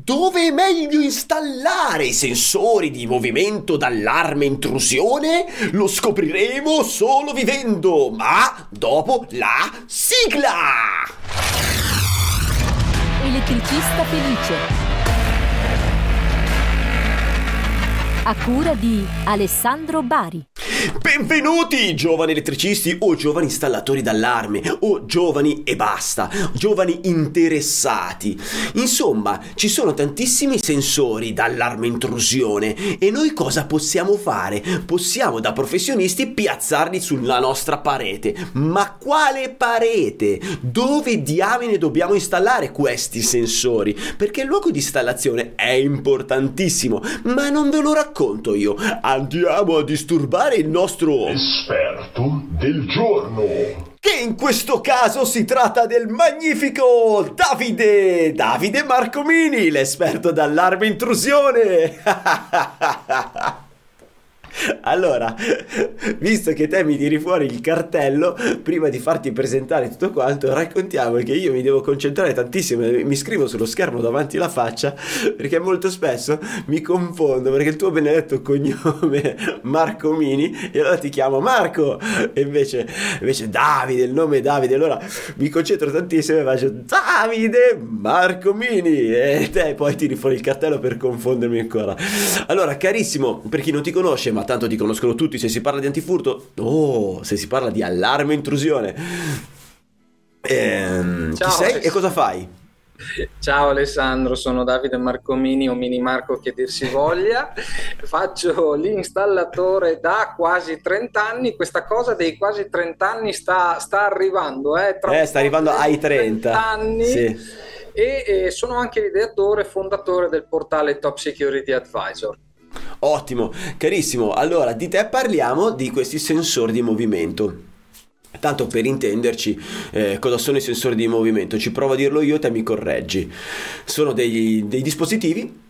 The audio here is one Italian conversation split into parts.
Dove è meglio installare i sensori di movimento d'allarme intrusione? Lo scopriremo solo vivendo, ma dopo la sigla! Elettricista felice. A cura di Alessandro Bari. Benvenuti giovani elettricisti o giovani installatori d'allarme o giovani e basta, giovani interessati. Insomma, ci sono tantissimi sensori d'allarme intrusione e noi cosa possiamo fare? Possiamo da professionisti piazzarli sulla nostra parete. Ma quale parete? Dove diamine dobbiamo installare questi sensori? Perché il luogo di installazione è importantissimo, ma non ve lo racconto io. Andiamo a disturbare il nostro Esperto del giorno. che in questo caso si tratta del magnifico Davide, Davide Marcomini, l'esperto d'allarme intrusione. Allora, visto che te mi tiri fuori il cartello, prima di farti presentare tutto quanto, raccontiamo che io mi devo concentrare tantissimo, mi scrivo sullo schermo davanti alla faccia, perché molto spesso mi confondo, perché il tuo benedetto cognome Marco Mini, e allora ti chiamo Marco, e invece, invece Davide, il nome è Davide, allora mi concentro tantissimo e faccio Davide Marco Mini, e te poi tiri fuori il cartello per confondermi ancora. Allora, carissimo, per chi non ti conosce, ma tanto ti conoscono tutti, se si parla di antifurto, oh, se si parla di allarme intrusione. Ehm, chi Ciao. sei e cosa fai? Ciao Alessandro, sono Davide Marcomini o Mini Marco che dir si voglia, faccio l'installatore da quasi 30 anni, questa cosa dei quasi 30 anni sta, sta arrivando, eh, Eh, sta arrivando ai 30. anni Sì. e, e sono anche l'ideatore e fondatore del portale Top Security Advisor. Ottimo, carissimo. Allora, di te parliamo di questi sensori di movimento. Tanto per intenderci, eh, cosa sono i sensori di movimento? Ci provo a dirlo io, te mi correggi. Sono dei, dei dispositivi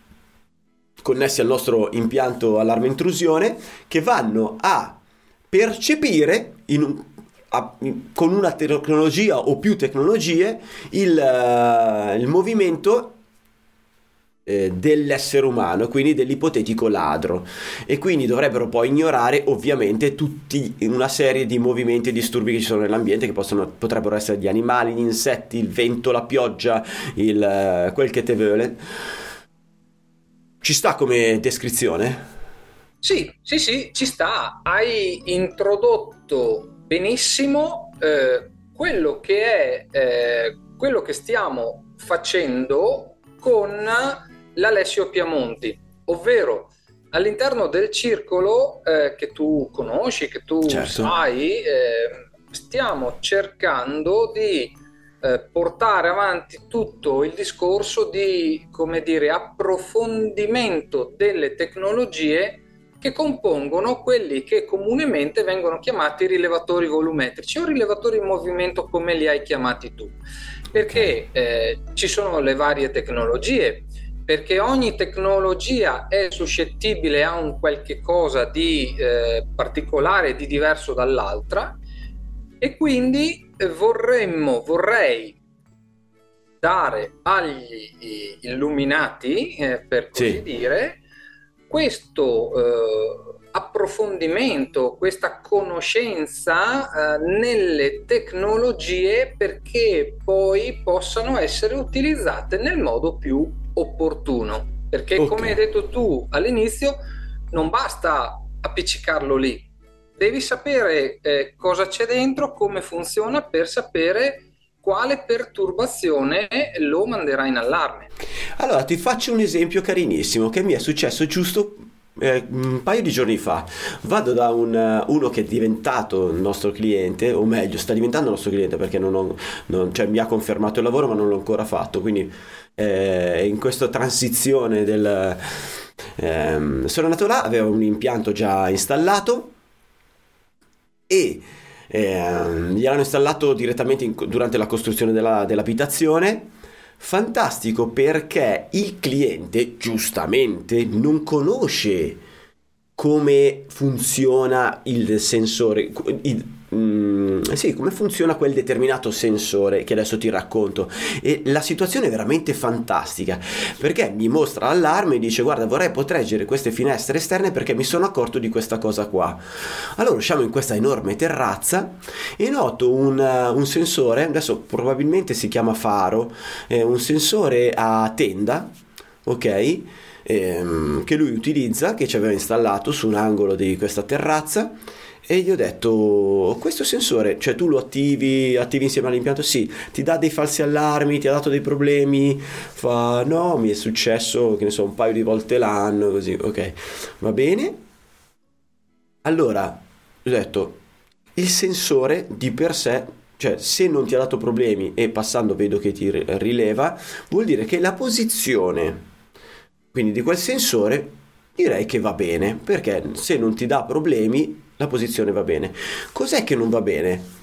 connessi al nostro impianto allarme intrusione che vanno a percepire un- a- in- con una tecnologia o più tecnologie il, eh, il movimento eh, dell'essere umano, quindi dell'ipotetico ladro. E quindi dovrebbero poi ignorare ovviamente tutti una serie di movimenti e disturbi che ci sono nell'ambiente, che possono- potrebbero essere di animali, gli insetti, il vento, la pioggia, il, eh, quel che te vuole. Ci sta come descrizione? Sì, sì, sì, ci sta. Hai introdotto benissimo eh, quello che è eh, quello che stiamo facendo con l'Alessio Piamonti, ovvero all'interno del circolo eh, che tu conosci, che tu Certo. sai, eh, stiamo cercando di eh, portare avanti tutto il discorso di, come dire, approfondimento delle tecnologie che compongono quelli che comunemente vengono chiamati rilevatori volumetrici o rilevatori in movimento come li hai chiamati tu. Perché eh, ci sono le varie tecnologie, perché ogni tecnologia è suscettibile a un qualche cosa di eh, particolare, di diverso dall'altra e quindi eh, vorremmo, vorrei dare agli illuminati, eh, per così Sì. dire, questo eh, approfondimento, questa conoscenza eh, nelle tecnologie perché poi possano essere utilizzate nel modo più opportuno. Perché Ok. come hai detto tu all'inizio, non basta appiccicarlo lì, devi sapere eh, cosa c'è dentro, come funziona per sapere quale perturbazione lo manderà in allarme. Allora, ti faccio un esempio carinissimo che mi è successo giusto eh, un paio di giorni fa. Vado da un, eh, uno che è diventato il nostro cliente, o meglio, sta diventando il nostro cliente perché non ho- non- cioè, mi ha confermato il lavoro ma non l'ho ancora fatto, quindi eh, in questa transizione del... ehm, sono andato là, avevo un impianto già installato e ehm, gliel'hanno installato direttamente in- durante la costruzione della- dell'abitazione. Fantastico perché il cliente giustamente non conosce come funziona il sensore, il- mm, sì, come funziona quel determinato sensore che adesso ti racconto. E la situazione è veramente fantastica perché mi mostra l'allarme e dice guarda vorrei proteggere queste finestre esterne perché mi sono accorto di questa cosa qua. Allora usciamo in questa enorme terrazza e noto un, uh, un sensore, adesso probabilmente si chiama faro, eh, un sensore a tenda, ok? Ehm, che lui utilizza, che ci aveva installato su un angolo di questa terrazza e gli ho detto questo sensore cioè tu lo attivi attivi insieme all'impianto? Sì. Ti dà dei falsi allarmi? Ti ha dato dei problemi? Fa no mi è successo che ne so un paio di volte l'anno così. Ok va bene. Allora ho detto il sensore di per sé cioè se non ti ha dato problemi e passando vedo che ti rileva vuol dire che la posizione quindi di quel sensore direi che va bene perché se non ti dà problemi la posizione va bene. Cos'è che non va bene?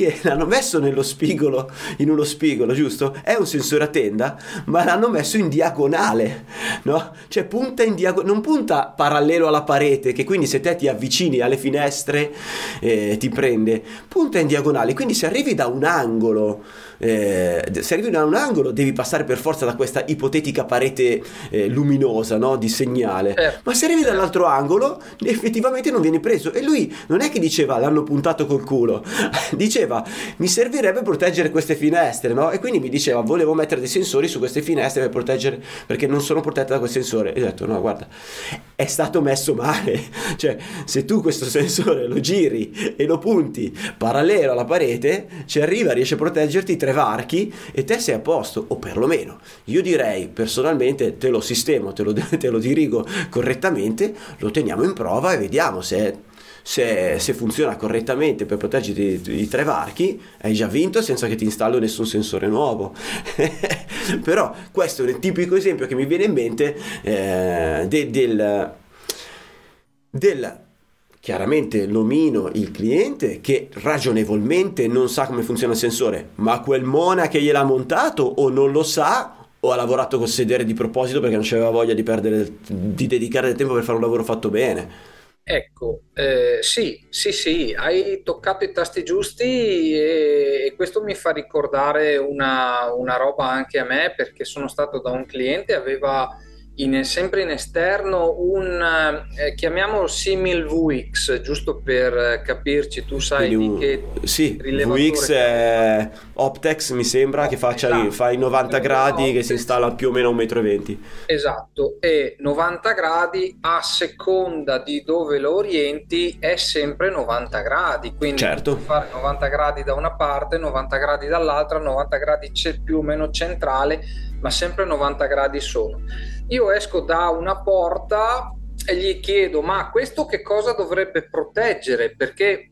che l'hanno messo nello spigolo, in uno spigolo, giusto? È un sensore a tenda, ma l'hanno messo in diagonale, no? Cioè punta in diagonale, non punta parallelo alla parete, che quindi se te ti avvicini alle finestre eh, ti prende, punta in diagonale, quindi se arrivi da un angolo eh, se arrivi da un angolo devi passare per forza da questa ipotetica parete eh, luminosa no? di segnale, eh. ma se arrivi dall'altro angolo effettivamente non viene preso e lui non è che diceva l'hanno puntato col culo, diceva mi servirebbe proteggere queste finestre no? e quindi mi diceva volevo mettere dei sensori su queste finestre per proteggere perché non sono protette da quel sensore e ho detto no guarda è stato messo male, cioè se tu questo sensore lo giri e lo punti parallelo alla parete ci arriva, riesce a proteggerti tre tre varchi e te sei a posto, o perlomeno io direi personalmente te lo sistemo, te lo, te lo dirigo correttamente, lo teniamo in prova e vediamo se se, se, funziona correttamente per proteggerti i, i, tre varchi, hai già vinto senza che ti installo nessun sensore nuovo. Però questo è un tipico esempio che mi viene in mente eh, de, del, del chiaramente nomino il cliente che ragionevolmente non sa come funziona il sensore, ma quel Mona che gliel'ha montato o non lo sa o ha lavorato col sedere di proposito perché non aveva voglia di, perdere, di dedicare del tempo per fare un lavoro fatto bene. Ecco, eh, sì, sì, sì, hai toccato i tasti giusti e, e questo mi fa ricordare una, una roba anche a me perché sono stato da un cliente, aveva in, sempre in esterno un eh, chiamiamolo simil VX giusto per capirci tu sai un, di che sì, VX è Optex mi sembra che faccia esatto. fa i 90 gradi Optex. che si installa più o meno a 1,20 m esatto e 90 gradi a seconda di dove lo orienti è sempre 90 gradi quindi certo. fare 90 gradi da una parte 90 gradi dall'altra 90 gradi c'è più o meno centrale ma sempre 90 gradi sono. Io esco da una porta e gli chiedo ma questo che cosa dovrebbe proteggere? Perché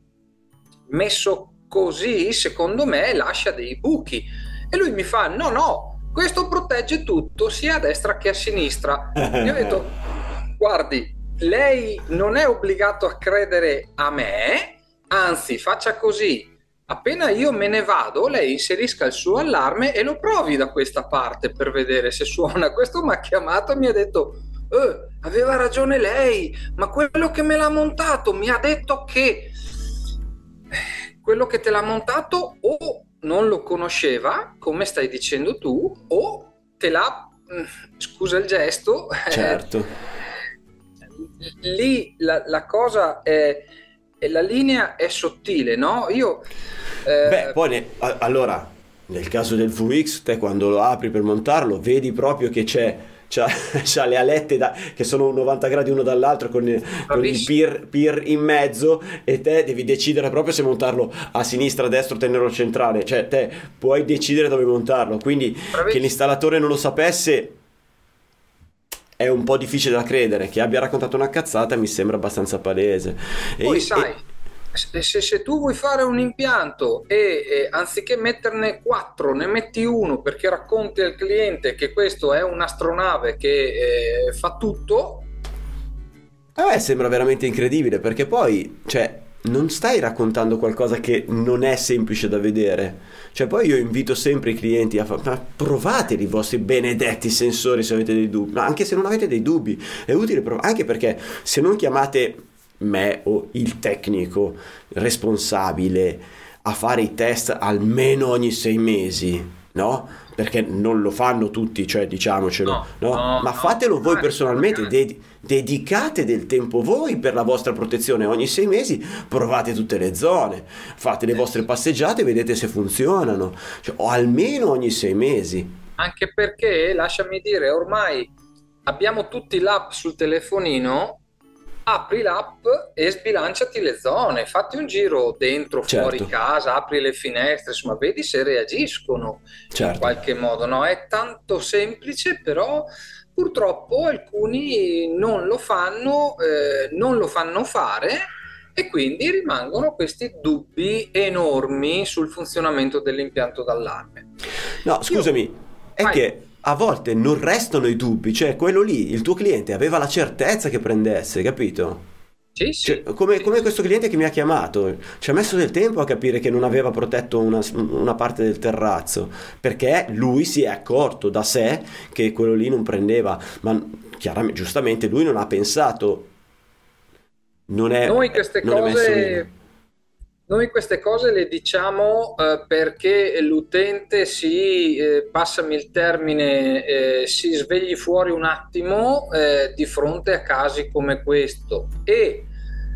messo così secondo me lascia dei buchi. E lui mi fa no no questo protegge tutto sia a destra che a sinistra. Gli ho detto guardi lei non è obbligato a credere a me anzi faccia così appena io me ne vado, lei inserisca il suo allarme e lo provi da questa parte per vedere se suona. Questo mi ha chiamato e mi ha detto, eh, aveva ragione lei, ma quello che me l'ha montato mi ha detto che quello che te l'ha montato o non lo conosceva, come stai dicendo tu, o te l'ha, mm, scusa il gesto, certo. lì la, la cosa è e la linea è sottile, no? Io... Eh... Beh, poi ne... allora, nel caso del VX, te quando lo apri per montarlo, vedi proprio che c'è... C'ha, c'ha le alette da, che sono 90 gradi uno dall'altro con, con il peer, peer, in mezzo e te devi decidere proprio se montarlo a sinistra, a destra o tenerlo centrale cioè te puoi decidere dove montarlo quindi Bravissimo. che l'installatore non lo sapesse è un po' difficile da credere. Che abbia raccontato una cazzata mi sembra abbastanza palese. Poi e, sai, e... se, se, tu vuoi fare un impianto e, e, anziché metterne quattro ne metti uno perché racconti al cliente che questo è un'astronave che eh, fa tutto... Me sembra veramente incredibile perché poi, cioè, non stai raccontando qualcosa che non è semplice da vedere. Cioè, poi io invito sempre i clienti a fare, ma provateli i vostri benedetti sensori se avete dei dubbi, ma anche se non avete dei dubbi, è utile provare, anche perché se non chiamate me o il tecnico responsabile a fare i test almeno ogni sei mesi, no? Perché non lo fanno tutti, cioè diciamocelo, No, no? no, Ma fatelo voi Eh, personalmente, magari. de- dedicate del tempo voi per la vostra protezione ogni sei mesi, provate tutte le zone, fate le vostre passeggiate e vedete se funzionano, cioè, o almeno ogni sei mesi. Anche perché, lasciami dire, ormai abbiamo tutti l'app sul telefonino, apri l'app e sbilanciati le zone, fatti un giro dentro, Certo. fuori casa, apri le finestre, insomma, vedi se reagiscono in Certo. qualche modo, no? È tanto semplice, però purtroppo alcuni non lo fanno, eh, non lo fanno fare e quindi rimangono questi dubbi enormi sul funzionamento dell'impianto d'allarme. No, scusami, è Vai. che a volte non restano i dubbi, cioè quello lì, il tuo cliente aveva la certezza che prendesse, capito? Sì, sì. Cioè, come, come questo cliente che mi ha chiamato, ci ha messo del tempo a capire che non aveva protetto una, una parte del terrazzo, perché lui si è accorto da sé che quello lì non prendeva, ma chiaramente, giustamente, lui non ha pensato. Non è, Noi queste non cose. Noi queste cose le diciamo eh, perché l'utente si, eh, passami il termine, eh, si svegli fuori un attimo eh, di fronte a casi come questo. E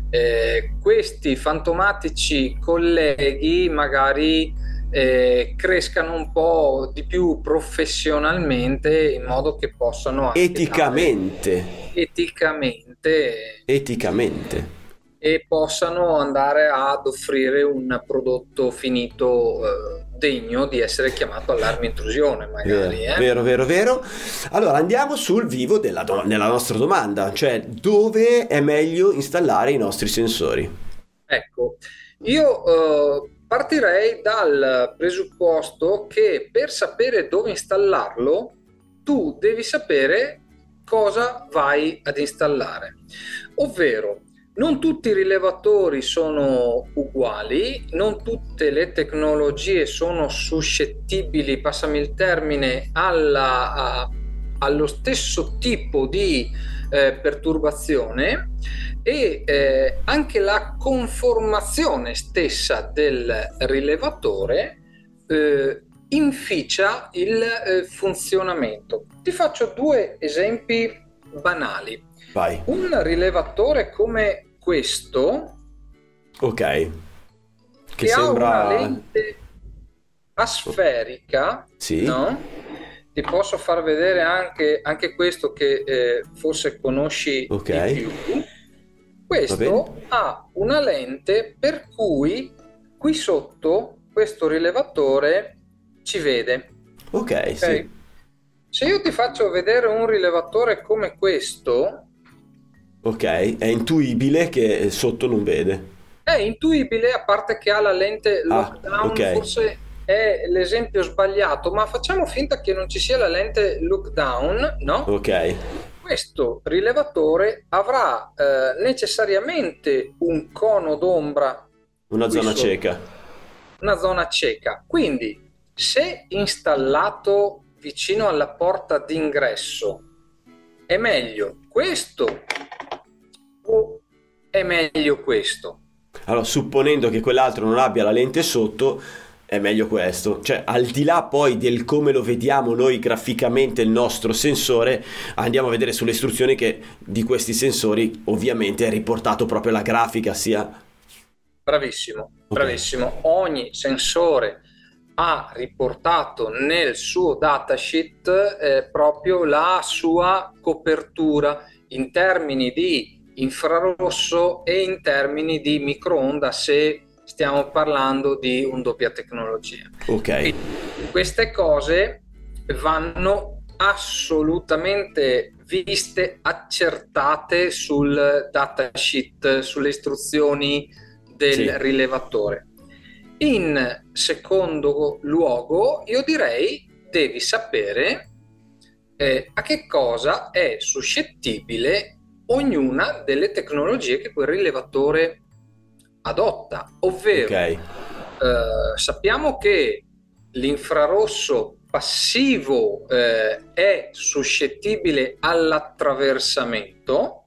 eh, questi fantomatici colleghi magari eh, crescano un po' di più professionalmente in modo che possano Eticamente, eticamente. Eticamente. E possano andare ad offrire un prodotto finito eh, degno di essere chiamato allarme intrusione magari Vero, eh. vero, vero, vero. Allora andiamo sul vivo della, do- della nostra domanda, cioè dove è meglio installare i nostri sensori? ecco io eh, partirei dal presupposto che per sapere dove installarlo tu devi sapere cosa vai ad installare ovvero non tutti i rilevatori sono uguali, non tutte le tecnologie sono suscettibili, passami il termine, alla- a- allo stesso tipo di eh, perturbazione e eh, anche la conformazione stessa del rilevatore eh, inficia il eh, funzionamento. Ti faccio due esempi banali. Vai, Un rilevatore come questo ok. Che che, sembra... una lente asferica, Sì, no? Ti posso far vedere anche, anche questo che eh, forse conosci Ok. di più. Questo ha una lente per cui qui sotto questo rilevatore ci vede. ok, ok? sì. Se io ti faccio vedere un rilevatore come questo, Ok, è intuibile che sotto non vede. È intuibile, a parte che ha la lente Ah, lockdown, ok. forse è l'esempio sbagliato, ma facciamo finta che non ci sia la lente lockdown, no? Ok, Questo rilevatore avrà eh, necessariamente un cono d'ombra, una zona sotto. cieca. una zona cieca. Quindi, se installato vicino alla porta d'ingresso, è meglio questo o è meglio questo? Allora, supponendo che quell'altro non abbia la lente sotto, è meglio questo. Cioè, al di là poi del come lo vediamo noi graficamente il nostro sensore, andiamo a vedere sulle istruzioni che di questi sensori ovviamente è riportato proprio la grafica, sia... Bravissimo, bravissimo. Ogni sensore ha riportato nel suo datasheet eh, proprio la sua copertura in termini di infrarosso e in termini di microonda se stiamo parlando di un doppia tecnologia. Ok, Quindi queste cose vanno assolutamente viste, accertate sul datasheet, sulle istruzioni del Sì. rilevatore. In secondo luogo, io direi devi sapere eh, a che cosa è suscettibile ognuna delle tecnologie che quel rilevatore adotta, ovvero ok, eh, sappiamo che l'infrarosso passivo eh, è suscettibile all'attraversamento,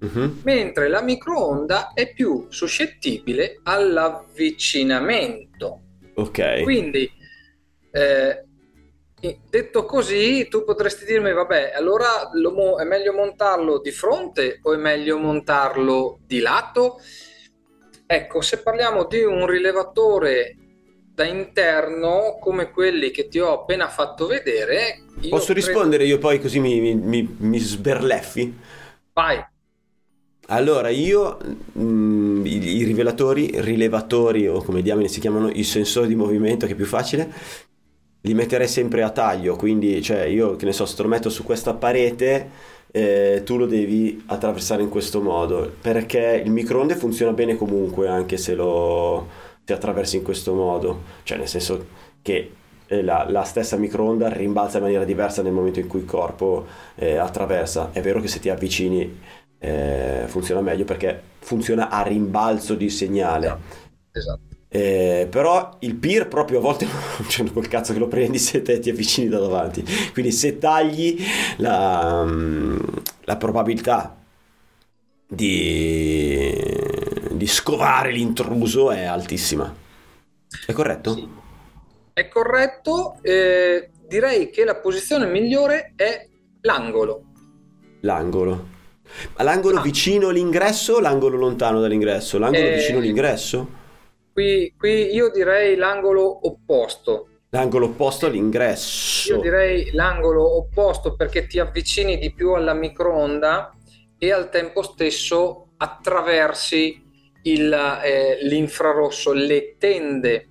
Mhm. mentre la microonda è più suscettibile all'avvicinamento. Ok. Quindi, eh, detto così, tu potresti dirmi, vabbè, allora è meglio montarlo di fronte o è meglio montarlo di lato? Ecco, se parliamo di un rilevatore da interno come quelli che ti ho appena fatto vedere, Posso credo- rispondere io poi così mi, mi- mi- sberleffi? Vai. Allora, io mm, i, i rivelatori, rilevatori o come diamine si chiamano i sensori di movimento, che è più facile, li metterei sempre a taglio. Quindi, cioè, io che ne so, se te lo metto su questa parete, eh, tu lo devi attraversare in questo modo. Perché il microonde funziona bene comunque, anche se lo se attraversi in questo modo. Cioè, nel senso che eh, la, la stessa microonda rimbalza in maniera diversa nel momento in cui il corpo eh, attraversa. È vero che se ti avvicini eh, funziona meglio perché funziona a rimbalzo di segnale. Esatto. Eh, però il peer proprio a volte cioè, col cazzo che lo prendi se te ti avvicini da davanti. Quindi se tagli la, mm, la probabilità di, di scovare l'intruso è altissima. È corretto? Sì. È corretto, eh, direi che la posizione migliore è l'angolo. L'angolo. L'angolo Ah. vicino all'ingresso o l'angolo lontano dall'ingresso? L'angolo Eh, vicino all'ingresso? Qui, qui io direi l'angolo opposto. L'angolo opposto all'ingresso. Io direi l'angolo opposto perché ti avvicini di più alla microonda e al tempo stesso attraversi il, eh, l'infrarosso, le tende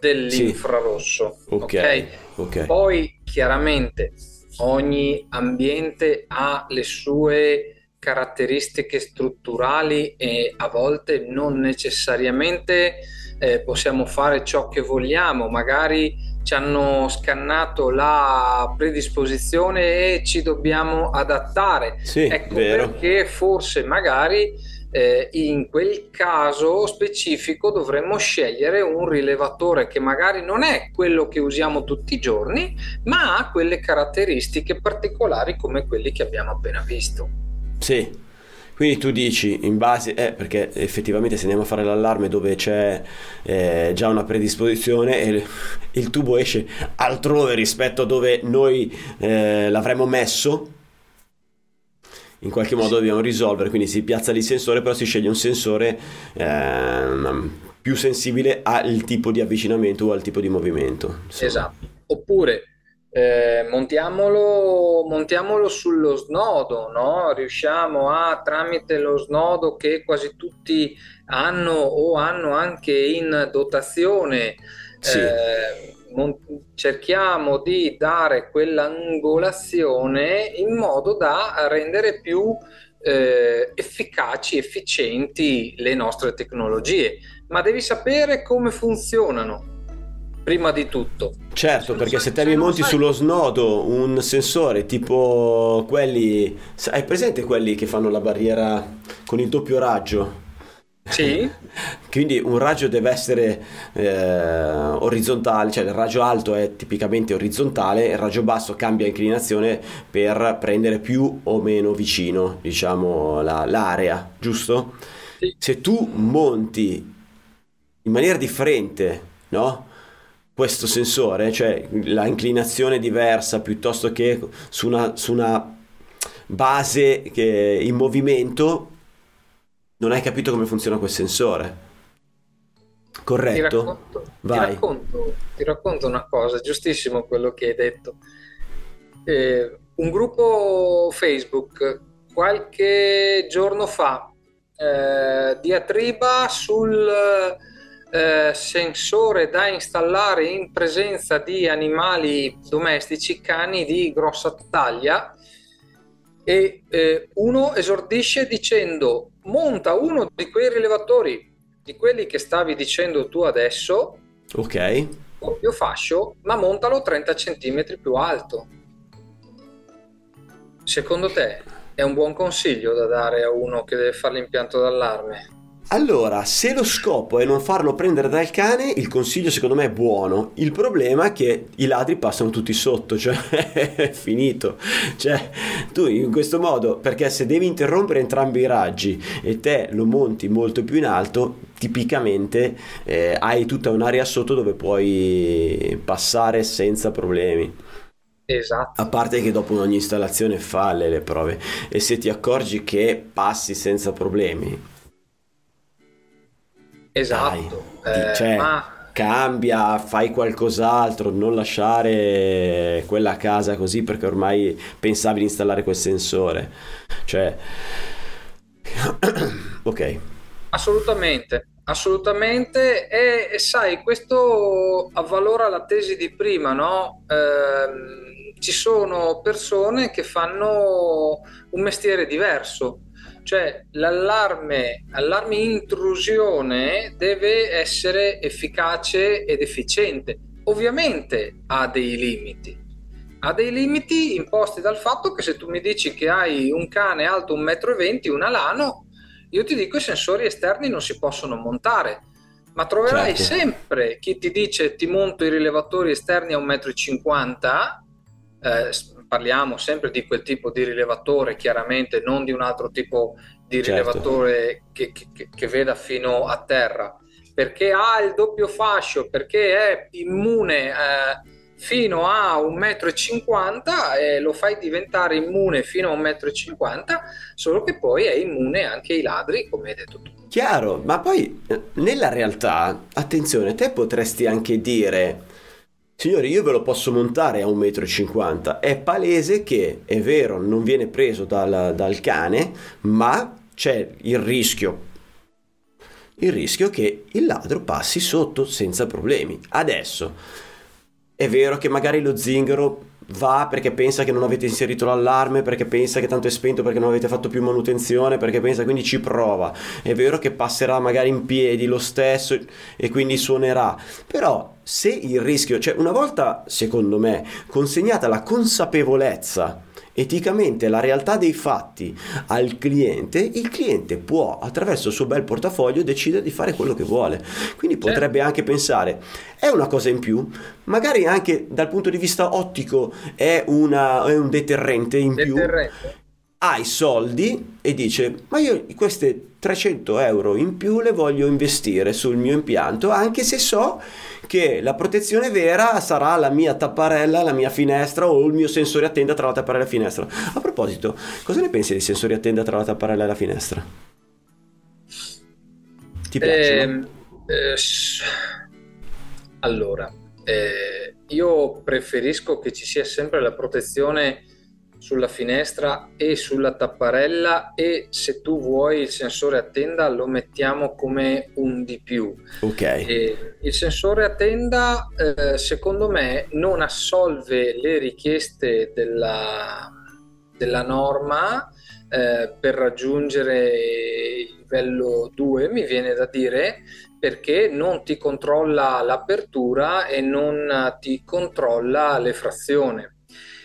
dell'infrarosso. Ok, ok. Poi chiaramente ogni ambiente ha le sue caratteristiche strutturali e a volte non necessariamente eh, possiamo fare ciò che vogliamo, magari ci hanno scannato la predisposizione e ci dobbiamo adattare. Sì, Ecco vero. perché forse magari eh, in quel caso specifico dovremmo scegliere un rilevatore che magari non è quello che usiamo tutti i giorni, ma ha quelle caratteristiche particolari come quelli che abbiamo appena visto. Sì. Quindi tu dici in base, eh, perché effettivamente se andiamo a fare l'allarme dove c'è eh, già una predisposizione e il, tubo esce altrove rispetto a dove noi eh, l'avremmo messo, in qualche modo dobbiamo risolvere, quindi si piazza lì il sensore, però si sceglie un sensore ehm, più sensibile al tipo di avvicinamento o al tipo di movimento. insomma. Esatto. Oppure eh, montiamolo, montiamolo sullo snodo, no? Riusciamo a, tramite lo snodo che quasi tutti hanno o hanno anche in dotazione, Sì. eh, mon- cerchiamo di dare quell'angolazione in modo da rendere più eh, efficaci, efficienti le nostre tecnologie. Ma devi sapere come funzionano prima di tutto. Certo, perché se te mi monti sullo snodo un sensore tipo quelli, hai presente quelli che fanno la barriera con il doppio raggio? Sì, Quindi un raggio deve essere eh, orizzontale, cioè il raggio alto è tipicamente orizzontale, il raggio basso cambia inclinazione per prendere più o meno vicino, diciamo, la- l'area, giusto? Sì. Se tu monti in maniera differente, no? Questo sensore, cioè la inclinazione diversa piuttosto che su una, su una base che in movimento, non hai capito come funziona quel sensore. ti Corretto? racconto, ti racconto, ti racconto una cosa, giustissimo quello che hai detto. Eh, un gruppo Facebook qualche giorno fa eh, diatriba sul eh, sensore da installare in presenza di animali domestici, cani di grossa taglia e eh, uno esordisce dicendo monta uno di quei rilevatori di quelli che stavi dicendo tu adesso Ok. doppio fascio ma montalo 30 cm più alto secondo te è un buon consiglio da dare a uno che deve fare l'impianto d'allarme Allora, se lo scopo è non farlo prendere dal cane, il consiglio secondo me è buono. Il problema è che i ladri passano tutti sotto, cioè è finito. Cioè, tu in questo modo, perché se devi interrompere entrambi i raggi e te lo monti molto più in alto, tipicamente eh, hai tutta un'area sotto dove puoi passare senza problemi. Esatto. A parte che dopo ogni installazione falle le prove e se ti accorgi che passi senza problemi, Esatto. Dai, Eh, cioè, ma cambia, fai qualcos'altro, non lasciare quella casa così perché ormai pensavi di installare quel sensore. Cioè, ok, assolutamente, assolutamente. E, e sai, questo avvalora la tesi di prima, no? Ehm, ci sono persone che fanno un mestiere diverso. Cioè, l'allarme, allarme intrusione deve essere efficace ed efficiente. Ovviamente ha dei limiti. Ha dei limiti imposti dal fatto che se tu mi dici che hai un cane alto 1,20 m, un alano, io ti dico i sensori esterni non si possono montare, ma troverai Certo. sempre chi ti dice ti monto i rilevatori esterni a 1,50 m, eh, parliamo sempre di quel tipo di rilevatore, chiaramente non di un altro tipo di Certo. rilevatore che, che- che- che veda fino a terra, perché ha il doppio fascio, perché è immune eh, fino a 1,50 m e lo fai diventare immune fino a 1,50 m, solo che poi è immune anche ai ladri, come hai detto tu. chiaro, ma poi eh, nella realtà, attenzione, te potresti anche dire, signori, io ve lo posso montare a 1,50 m, è palese che, è vero, non viene preso dal, dal cane, ma c'è il rischio il rischio che il ladro passi sotto senza problemi. Adesso è vero che magari lo zingaro va perché pensa che non avete inserito l'allarme, perché pensa che tanto è spento perché non avete fatto più manutenzione, perché pensa quindi ci prova. È vero che passerà magari in piedi lo stesso e quindi suonerà. Però se il rischio, cioè una volta, secondo me, consegnata la consapevolezza eticamente la realtà dei fatti al cliente, il cliente può attraverso il suo bel portafoglio decidere di fare quello che vuole. Quindi Certo. potrebbe anche pensare, è una cosa in più, magari anche dal punto di vista ottico è, una- è un deterrente in più. Ha i soldi e dice, ma io queste 300 euro in più le voglio investire sul mio impianto, anche se so che la protezione vera sarà la mia tapparella, la mia finestra o il mio sensore a tenda tra la tapparella e la finestra. A proposito, cosa ne pensi dei sensori a tenda tra la tapparella e la finestra? Ti piacciono? Ehm, eh, s- allora, eh, io preferisco che ci sia sempre la protezione sulla finestra e sulla tapparella e se tu vuoi il sensore a tenda lo mettiamo come un di più. ok, E il sensore a tenda, eh, secondo me, non assolve le richieste della, della norma eh, per raggiungere il livello 2, mi viene da dire, perché non ti controlla l'apertura e non ti controlla l'effrazione.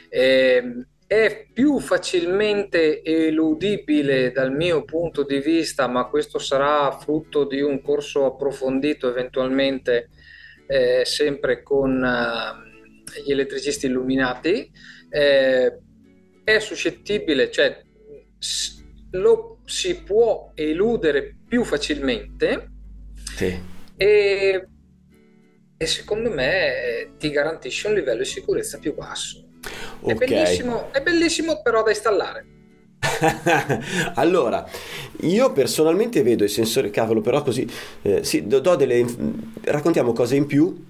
Ehm, è più facilmente eludibile dal mio punto di vista, ma questo sarà frutto di un corso approfondito eventualmente eh, sempre con eh, gli elettricisti illuminati. Eh, è suscettibile, cioè lo si può eludere più facilmente sì. e, e secondo me eh, ti garantisce un livello di sicurezza più basso. È Ok. bellissimo, è bellissimo però da installare. allora, io personalmente vedo i sensori, cavolo, però così, eh, sì, do, do delle, raccontiamo cose in più,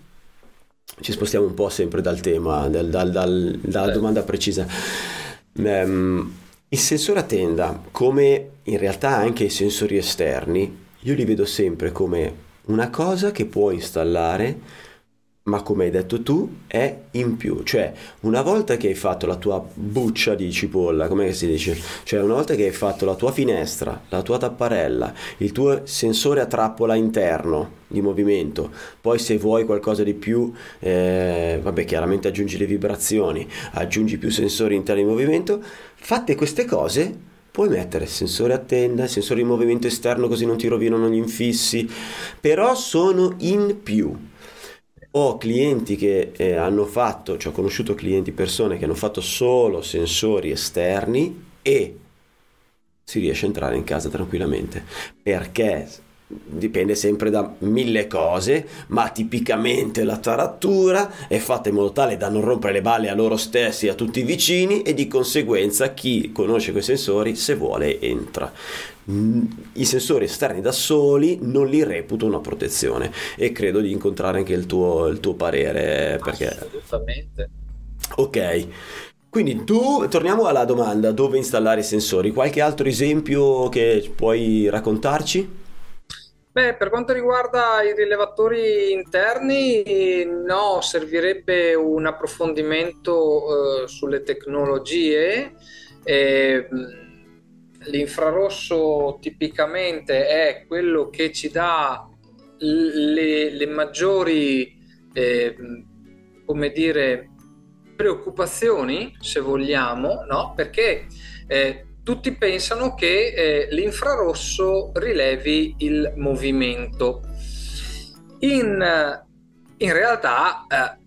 ci spostiamo un po' sempre dal tema, dal- dal- dal- dalla Certo. domanda precisa. Ehm, il sensore a tenda, come in realtà anche i sensori esterni, io li vedo sempre come una cosa che puoi installare ma come hai detto tu è in più, cioè una volta che hai fatto la tua buccia di cipolla, come si dice? Cioè una volta che hai fatto la tua finestra, la tua tapparella, il tuo sensore a trappola interno di movimento, poi se vuoi qualcosa di più, eh, vabbè chiaramente aggiungi le vibrazioni, aggiungi più sensori interni di movimento, fatte queste cose puoi mettere sensore a tenda, sensore di movimento esterno così non ti rovinano gli infissi, però sono in più. Ho clienti che eh, hanno fatto, cioè ho conosciuto clienti, persone che hanno fatto solo sensori esterni e si riesce a entrare in casa tranquillamente perché dipende sempre da mille cose, ma tipicamente la taratura è fatta in modo tale da non rompere le balle a loro stessi a tutti i vicini e di conseguenza chi conosce quei sensori se vuole entra. Mm, I sensori esterni da soli non li reputo una protezione e credo di incontrare anche il tuo, il tuo parere perché... Assolutamente. Ok, quindi tu, torniamo alla domanda, dove installare i sensori? Qualche altro esempio che puoi raccontarci? Beh, per quanto riguarda i rilevatori interni, no, servirebbe un approfondimento eh, sulle tecnologie. Eh, l'infrarosso tipicamente è quello che ci dà le, le maggiori, eh, come dire, preoccupazioni, se vogliamo, no? Perché eh, tutti pensano che eh, l'infrarosso rilevi il movimento. In, in realtà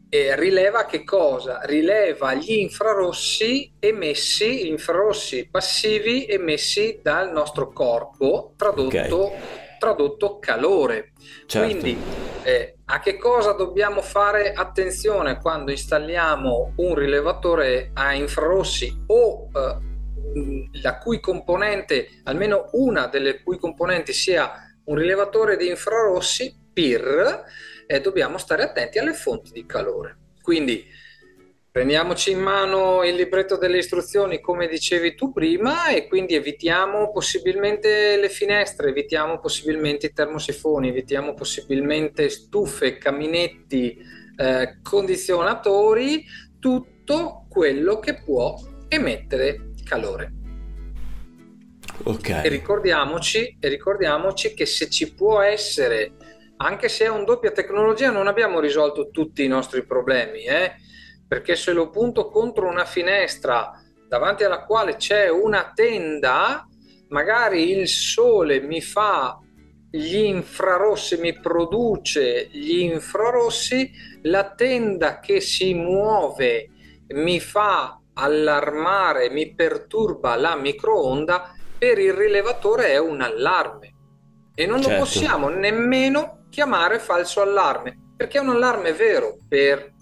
eh, rileva che cosa? Rileva gli infrarossi emessi, gli infrarossi passivi emessi dal nostro corpo, tradotto, okay. tradotto calore. Certo. Quindi eh, a che cosa dobbiamo fare attenzione quando installiamo un rilevatore a infrarossi o eh, la cui componente, almeno una delle cui componenti sia un rilevatore di infrarossi, PIR, eh, dobbiamo stare attenti alle fonti di calore. Quindi prendiamoci in mano il libretto delle istruzioni come dicevi tu prima e quindi evitiamo possibilmente le finestre, evitiamo possibilmente i termosifoni, evitiamo possibilmente stufe, caminetti, eh, condizionatori, tutto quello che può emettere calore. Okay. E, ricordiamoci, e ricordiamoci che se ci può essere, anche se è un doppia tecnologia, non abbiamo risolto tutti i nostri problemi, eh? perché se lo punto contro una finestra davanti alla quale c'è una tenda, magari il sole mi fa gli infrarossi, mi produce gli infrarossi, la tenda che si muove mi fa allarmare, mi perturba la microonda, per il rilevatore è un allarme e non certo. lo possiamo nemmeno chiamare falso allarme perché è un allarme vero per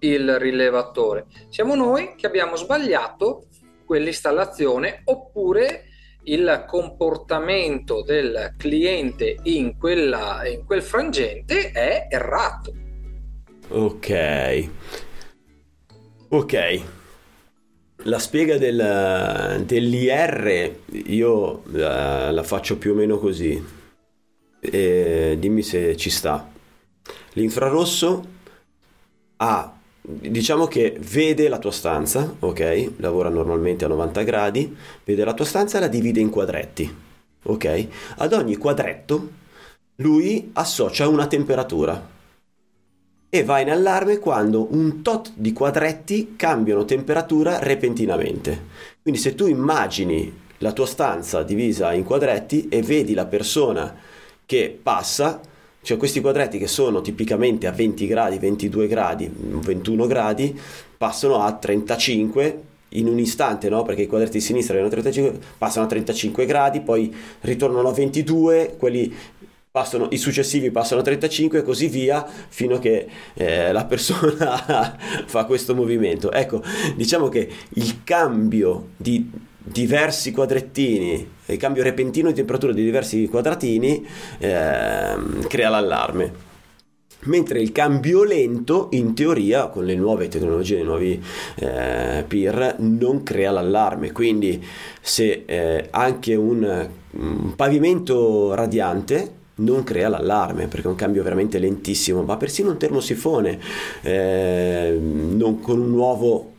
il rilevatore. Siamo noi che abbiamo sbagliato quell'installazione oppure il comportamento del cliente in, quella, in quel frangente è errato. Ok. Ok, la spiega del, dell'IR io la, eh, la, faccio più o meno così. E dimmi se ci sta. L'infrarosso ha, diciamo che vede la tua stanza, ok? Lavora normalmente a 90 gradi, vede la tua stanza e la divide in quadretti, ok? Ad ogni quadretto lui associa una temperatura e va in allarme quando un tot di quadretti cambiano temperatura repentinamente. Quindi se tu immagini la tua stanza divisa in quadretti e vedi la persona che passa, cioè questi quadretti che sono tipicamente a 20 gradi, 22 gradi, 21 gradi, passano a 35 in un istante, no? Perché i quadretti di sinistra erano 35, passano a 35 gradi, poi ritornano a 22, quelli passano, i successivi passano a 35 e così via fino a che eh, la persona fa questo movimento. Ecco, diciamo che il cambio di diversi quadrettini, il cambio repentino di temperatura di diversi quadratini eh, crea l'allarme. Mentre il cambio lento, in teoria, con le nuove tecnologie, i nuovi eh, PIR, non crea l'allarme. Quindi, se eh, anche un, un pavimento radiante non crea l'allarme perché è un cambio veramente lentissimo, ma persino un termosifone eh, non, con, un nuovo,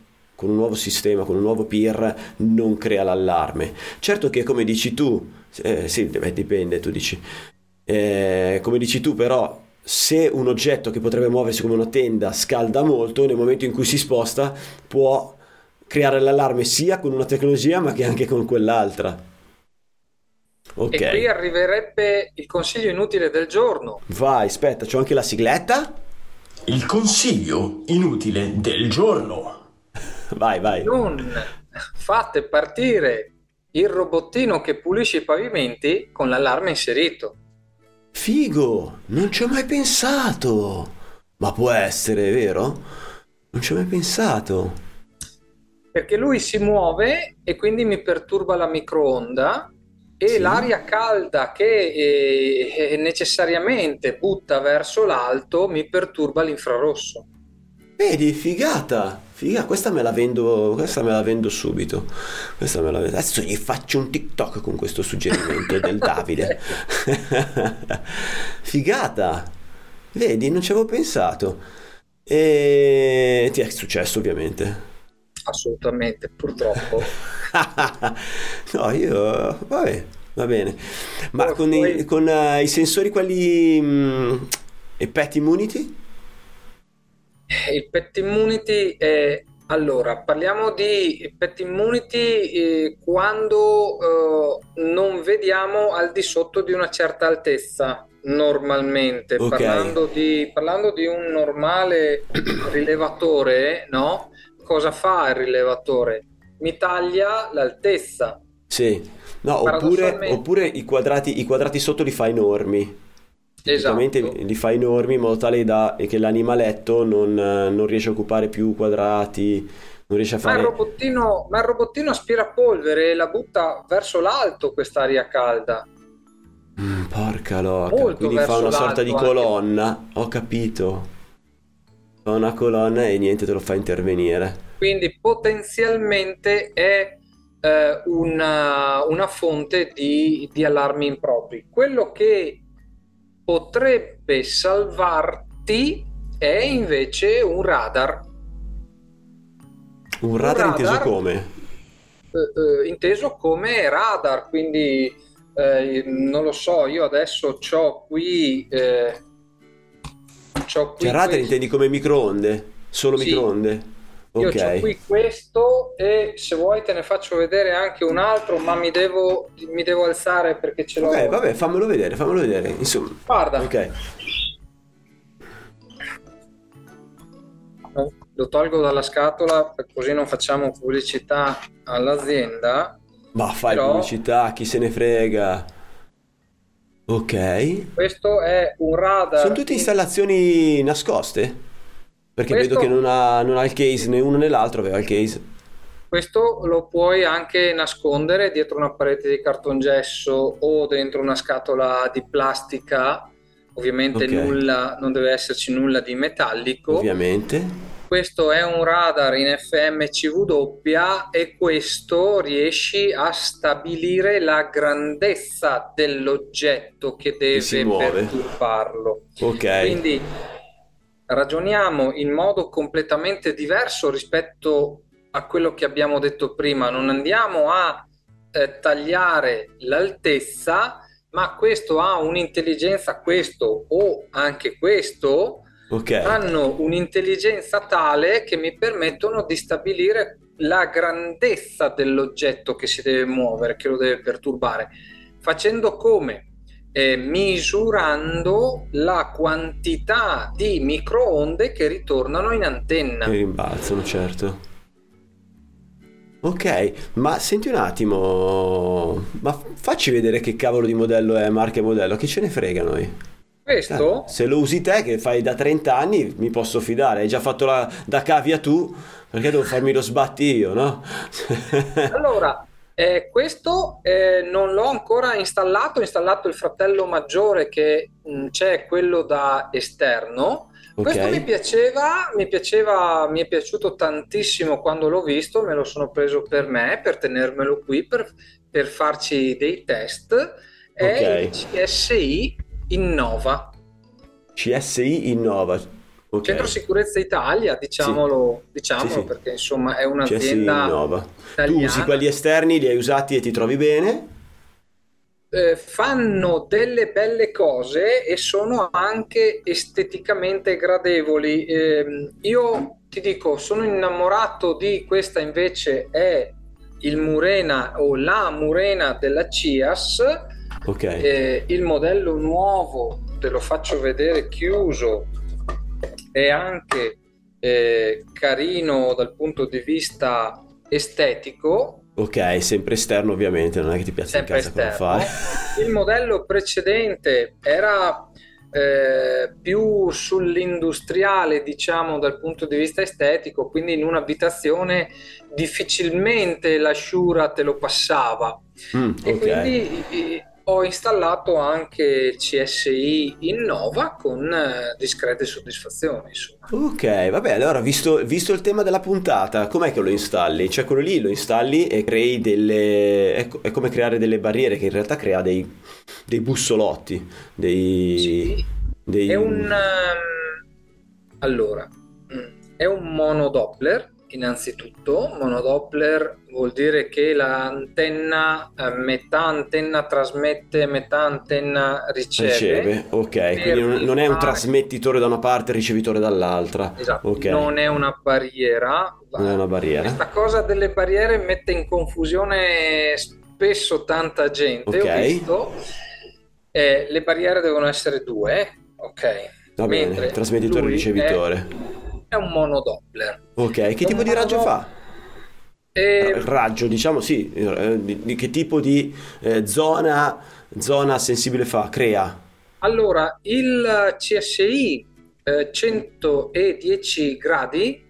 con un nuovo sistema, con un nuovo PIR non crea l'allarme. Certo che come dici tu, eh, sì, dipende, tu dici, eh, come dici tu però se un oggetto che potrebbe muoversi come una tenda scalda molto, nel momento in cui si sposta può creare l'allarme sia con una tecnologia ma che anche con quell'altra. Ok. E qui arriverebbe il consiglio inutile del giorno. Vai, aspetta, c'ho anche la sigletta. Il consiglio inutile del giorno. Vai, vai. Non fate partire il robottino che pulisce i pavimenti con l'allarme inserito. Figo, non ci ho mai pensato. Ma può essere, vero? Non ci ho mai pensato. Perché lui si muove e quindi mi perturba la microonda e Sì. l'aria calda che eh, necessariamente butta verso l'alto mi perturba l'infrarosso. Vedi, figata. Figa, questa me la vendo, questa me la vendo subito. Questa me la vendo. Adesso gli faccio un TikTok con questo suggerimento del Davide. Figata. Vedi, non ci avevo pensato. E ti è successo, ovviamente. Assolutamente, purtroppo. no, io... Vabbè, va bene. Ma Poi- con, i, poi- con, eh, i sensori quelli... mh, e pet immunity? Il pet immunity è... Allora, parliamo di pet immunity eh, quando eh, non vediamo al di sotto di una certa altezza, normalmente. Ok. Parlando di, parlando di un normale rilevatore, no? Cosa fa il rilevatore? Mi taglia l'altezza. Sì. No, oppure, oppure i quadrati, i quadrati sotto li fa enormi. Tipicamente Esatto. li fa enormi in modo tale da che l'animaletto non, non riesce a occupare più quadrati, non riesce a Ma il, fare... robottino, ma il robottino aspira polvere e la butta verso l'alto quest'aria calda. Mm, porca loca, Molto quindi fa una sorta di l'alto anche. colonna, ho capito. Fa una colonna e niente te lo fa intervenire. Quindi potenzialmente è eh, una, una fonte di, di allarmi impropri. Quello che potrebbe salvarti è invece un radar, Un radar inteso radar? come? eh, eh, inteso come radar, quindi eh, non lo so, io adesso ho qui... Eh, c'ho qui Cioè radar questo- intendi come microonde? Solo Sì. microonde? Io Ok. ho qui questo e se vuoi te ne faccio vedere anche un altro, ma mi devo, mi devo alzare perché ce l'ho. Ok, vabbè, fammelo vedere, fammelo vedere. Insomma, Guarda, ok. lo tolgo dalla scatola così non facciamo pubblicità all'azienda. Ma fai Però- pubblicità, chi se ne frega. Ok. Questo è un radar. Sono tutte installazioni nascoste? Perché Questo- vedo che non ha, non ha il case né uno né l'altro, aveva il case. Questo lo puoi anche nascondere dietro una parete di cartongesso o dentro una scatola di plastica. Ovviamente Ok. nulla, non deve esserci nulla di metallico. Ovviamente. Questo è un radar in FMCW e questo riesci a stabilire la grandezza dell'oggetto che deve perturbarlo. Ok. Quindi ragioniamo in modo completamente diverso rispetto a quello che abbiamo detto prima. Non andiamo a eh, tagliare l'altezza, ma questo ha un'intelligenza, questo o anche questo Ok. hanno un'intelligenza tale che mi permettono di stabilire la grandezza dell'oggetto che si deve muovere, che lo deve perturbare, facendo come? Eh, misurando la quantità di microonde che ritornano in antenna. Che rimbalzano, certo. Ok, ma senti un attimo, ma facci vedere che cavolo di modello è, marca e modello, che ce ne frega noi? Questo Eh, se lo usi te che fai da 30 anni mi posso fidare, hai già fatto la, da cavia tu, perché devo farmi lo sbatti io, no? Allora, eh, questo eh, non l'ho ancora installato, ho installato il fratello maggiore che mh, c'è quello da esterno. Questo mi piaceva, mi piaceva, mi è piaciuto tantissimo quando l'ho visto, me lo sono preso per me, per tenermelo qui, per, per farci dei test. È Ok. il CSI Innova, CSI Innova, ok, Centro Sicurezza Italia, diciamolo, diciamolo Sì, sì. perché insomma è un'azienda Innova. Tu usi quelli esterni, li hai usati e ti trovi bene? eh, fanno delle belle cose e sono anche esteticamente gradevoli. Ehm, io ti dico, sono innamorato di questa invece è il Murena o la Murena della CIAS Ok. Eh, il modello nuovo, te lo faccio vedere chiuso, è anche eh, carino dal punto di vista estetico. Ok, sempre esterno ovviamente, non è che ti piace in Sempre casa come esterno. fare. Il modello precedente era eh, più sull'industriale, diciamo, dal punto di vista estetico, quindi in un'abitazione difficilmente la Shura te lo passava. Mm, E quindi ho installato anche CSI Innova con eh, discrete soddisfazioni, insomma. Ok, vabbè, allora visto, visto il tema della puntata, com'è che lo installi? Cioè quello lì lo installi e crei delle... È, co- è come creare delle barriere che in realtà crea dei, dei bussolotti, dei... Sì, dei- È un ehm, allora, mm, è un monodoppler innanzitutto. Monodoppler vuol dire che l'antenna, eh, metà antenna trasmette, metà antenna riceve. Riceve, ok, quindi non, non è un trasmettitore da una parte e ricevitore dall'altra. Esatto, Ok, non è una barriera. non è una barriera. Questa cosa delle barriere mette in confusione spesso tanta gente. Ok. Ho visto. Eh, le barriere devono essere due, ok. Va bene, trasmettitore e ricevitore. È, è un monodoppler. Ok, che tipo Un di raggio fa? E Raggio, diciamo sì, eh, di, di che tipo di eh, zona, zona sensibile fa? Crea? allora, il CSI eh, 110 gradi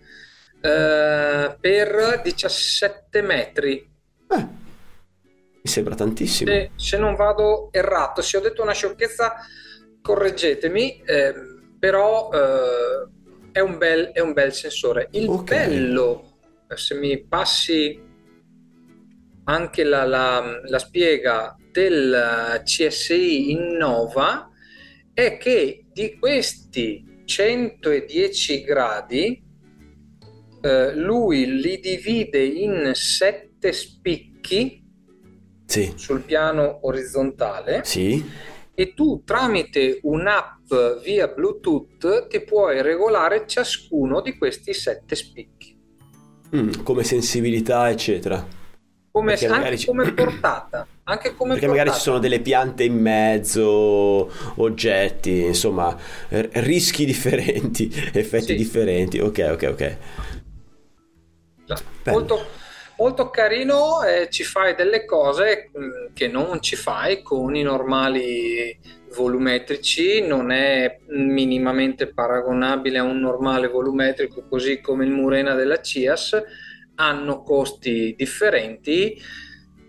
eh, per 17 metri. Eh, mi sembra tantissimo. Se, se non vado errato, se ho detto una sciocchezza, correggetemi, ehm, però eh, è, un bel, è un bel sensore. Il Ok. bello, eh, se mi passi anche la, la- la spiega del CSI Innova, è che di questi 110 gradi eh, lui li divide in sette spicchi Sì, sul piano orizzontale sì. E tu tramite un'app via Bluetooth ti puoi regolare ciascuno di questi sette spicchi. Mm, come sensibilità, eccetera. Come, magari anche ci- come portata. Anche come Perché magari ci portata. sono delle piante in mezzo, oggetti, insomma, rischi differenti, effetti Sì. differenti. Ok, ok, ok. Molto, molto carino, eh, ci fai delle cose mh, che non ci fai con i normali volumetrici, non è minimamente paragonabile a un normale volumetrico, così come il Murena della CIAS, hanno costi differenti,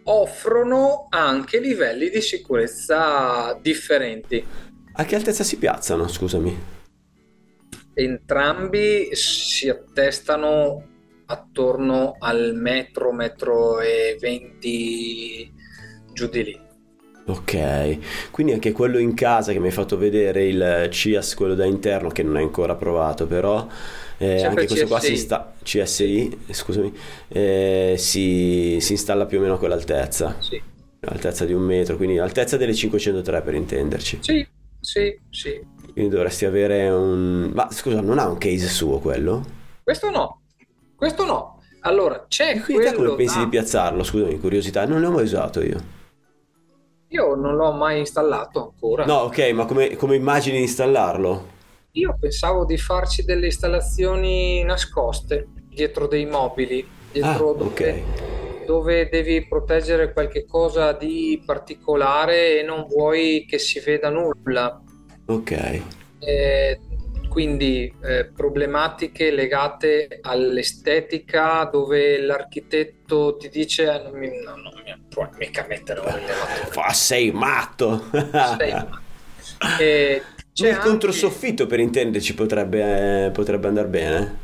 offrono anche livelli di sicurezza differenti. A che altezza si piazzano, scusami? Entrambi si attestano attorno al metro, metro e venti giù di lì. Ok, quindi anche quello in casa che mi hai fatto vedere, il CIAS, quello da interno, che non hai ancora provato, però eh, anche questo qua si CSI. insta- CSI, scusami, eh, si, si installa più o meno a quell'altezza, Sì, altezza di un metro, quindi altezza delle 503 per intenderci. sì, sì, sì. Quindi dovresti avere un... Ma scusa, non ha un case suo quello? Questo no, questo no. Allora, c'è quindi quello come pensi da- di piazzarlo? Scusami, curiosità, non l'ho mai usato io. Io non l'ho mai installato ancora. No, ok, ma come, come immagini di installarlo? Io pensavo di farci delle installazioni nascoste dietro dei mobili, dietro Ah, dove, ok. dove devi proteggere qualche cosa di particolare e non vuoi che si veda nulla. Ok. Eh, quindi eh, problematiche legate all'estetica dove l'architetto ti dice "Ah, non mi, no, non mi puoi mica mettere un rilevatore. Fa, sei matto! Sei- Eh, c'è il anche- controsoffitto per intenderci potrebbe, potrebbe andare bene.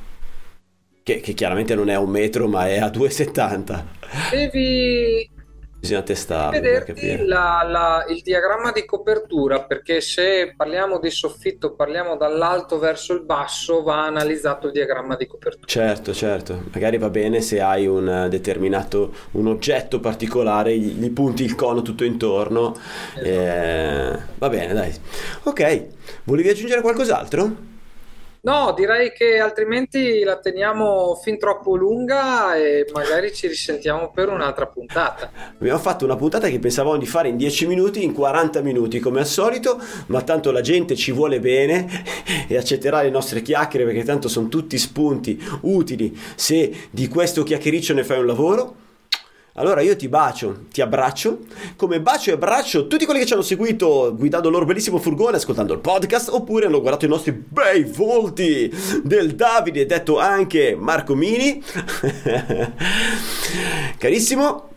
Che, che chiaramente non è a un metro, ma è a 2,70. Devi Bisogna testarlo vederti la- la- il diagramma di copertura perché se parliamo di soffitto, parliamo dall'alto verso il basso, va analizzato il diagramma di copertura. Certo, certo. Magari va bene se hai un determinato un oggetto particolare, gli, gli punti il cono tutto intorno. Esatto. eh, va bene, dai. Ok, volevi aggiungere qualcos'altro? No, direi che altrimenti la teniamo fin troppo lunga e magari ci risentiamo per un'altra puntata. Abbiamo fatto una puntata che pensavamo di fare in 10 minuti, in 40 minuti come al solito, ma tanto la gente ci vuole bene e accetterà le nostre chiacchiere perché tanto sono tutti spunti utili se di questo chiacchiericcio ne fai un lavoro. Allora io ti bacio, ti abbraccio, come bacio e abbraccio tutti quelli che ci hanno seguito guidando il loro bellissimo furgone, ascoltando il podcast, oppure hanno guardato i nostri bei volti del Davide, detto anche Marco Mini. Carissimo,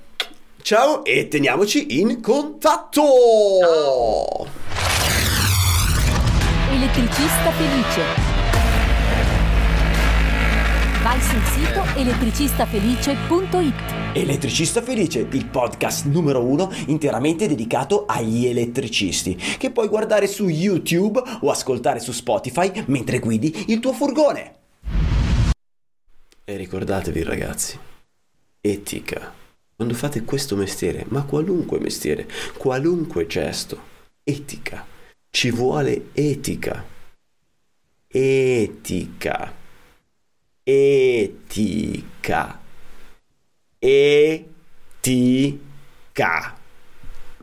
ciao e teniamoci in contatto! Ciao. Elettricista felice. Vai sul sito elettricistafelice.it. Elettricista Felice, il podcast numero uno interamente dedicato agli elettricisti, che puoi guardare su YouTube o ascoltare su Spotify mentre guidi il tuo furgone. E ricordatevi ragazzi, etica. Quando fate questo mestiere, ma qualunque mestiere, qualunque gesto, etica. Ci vuole etica. Etica. Etica. Etica.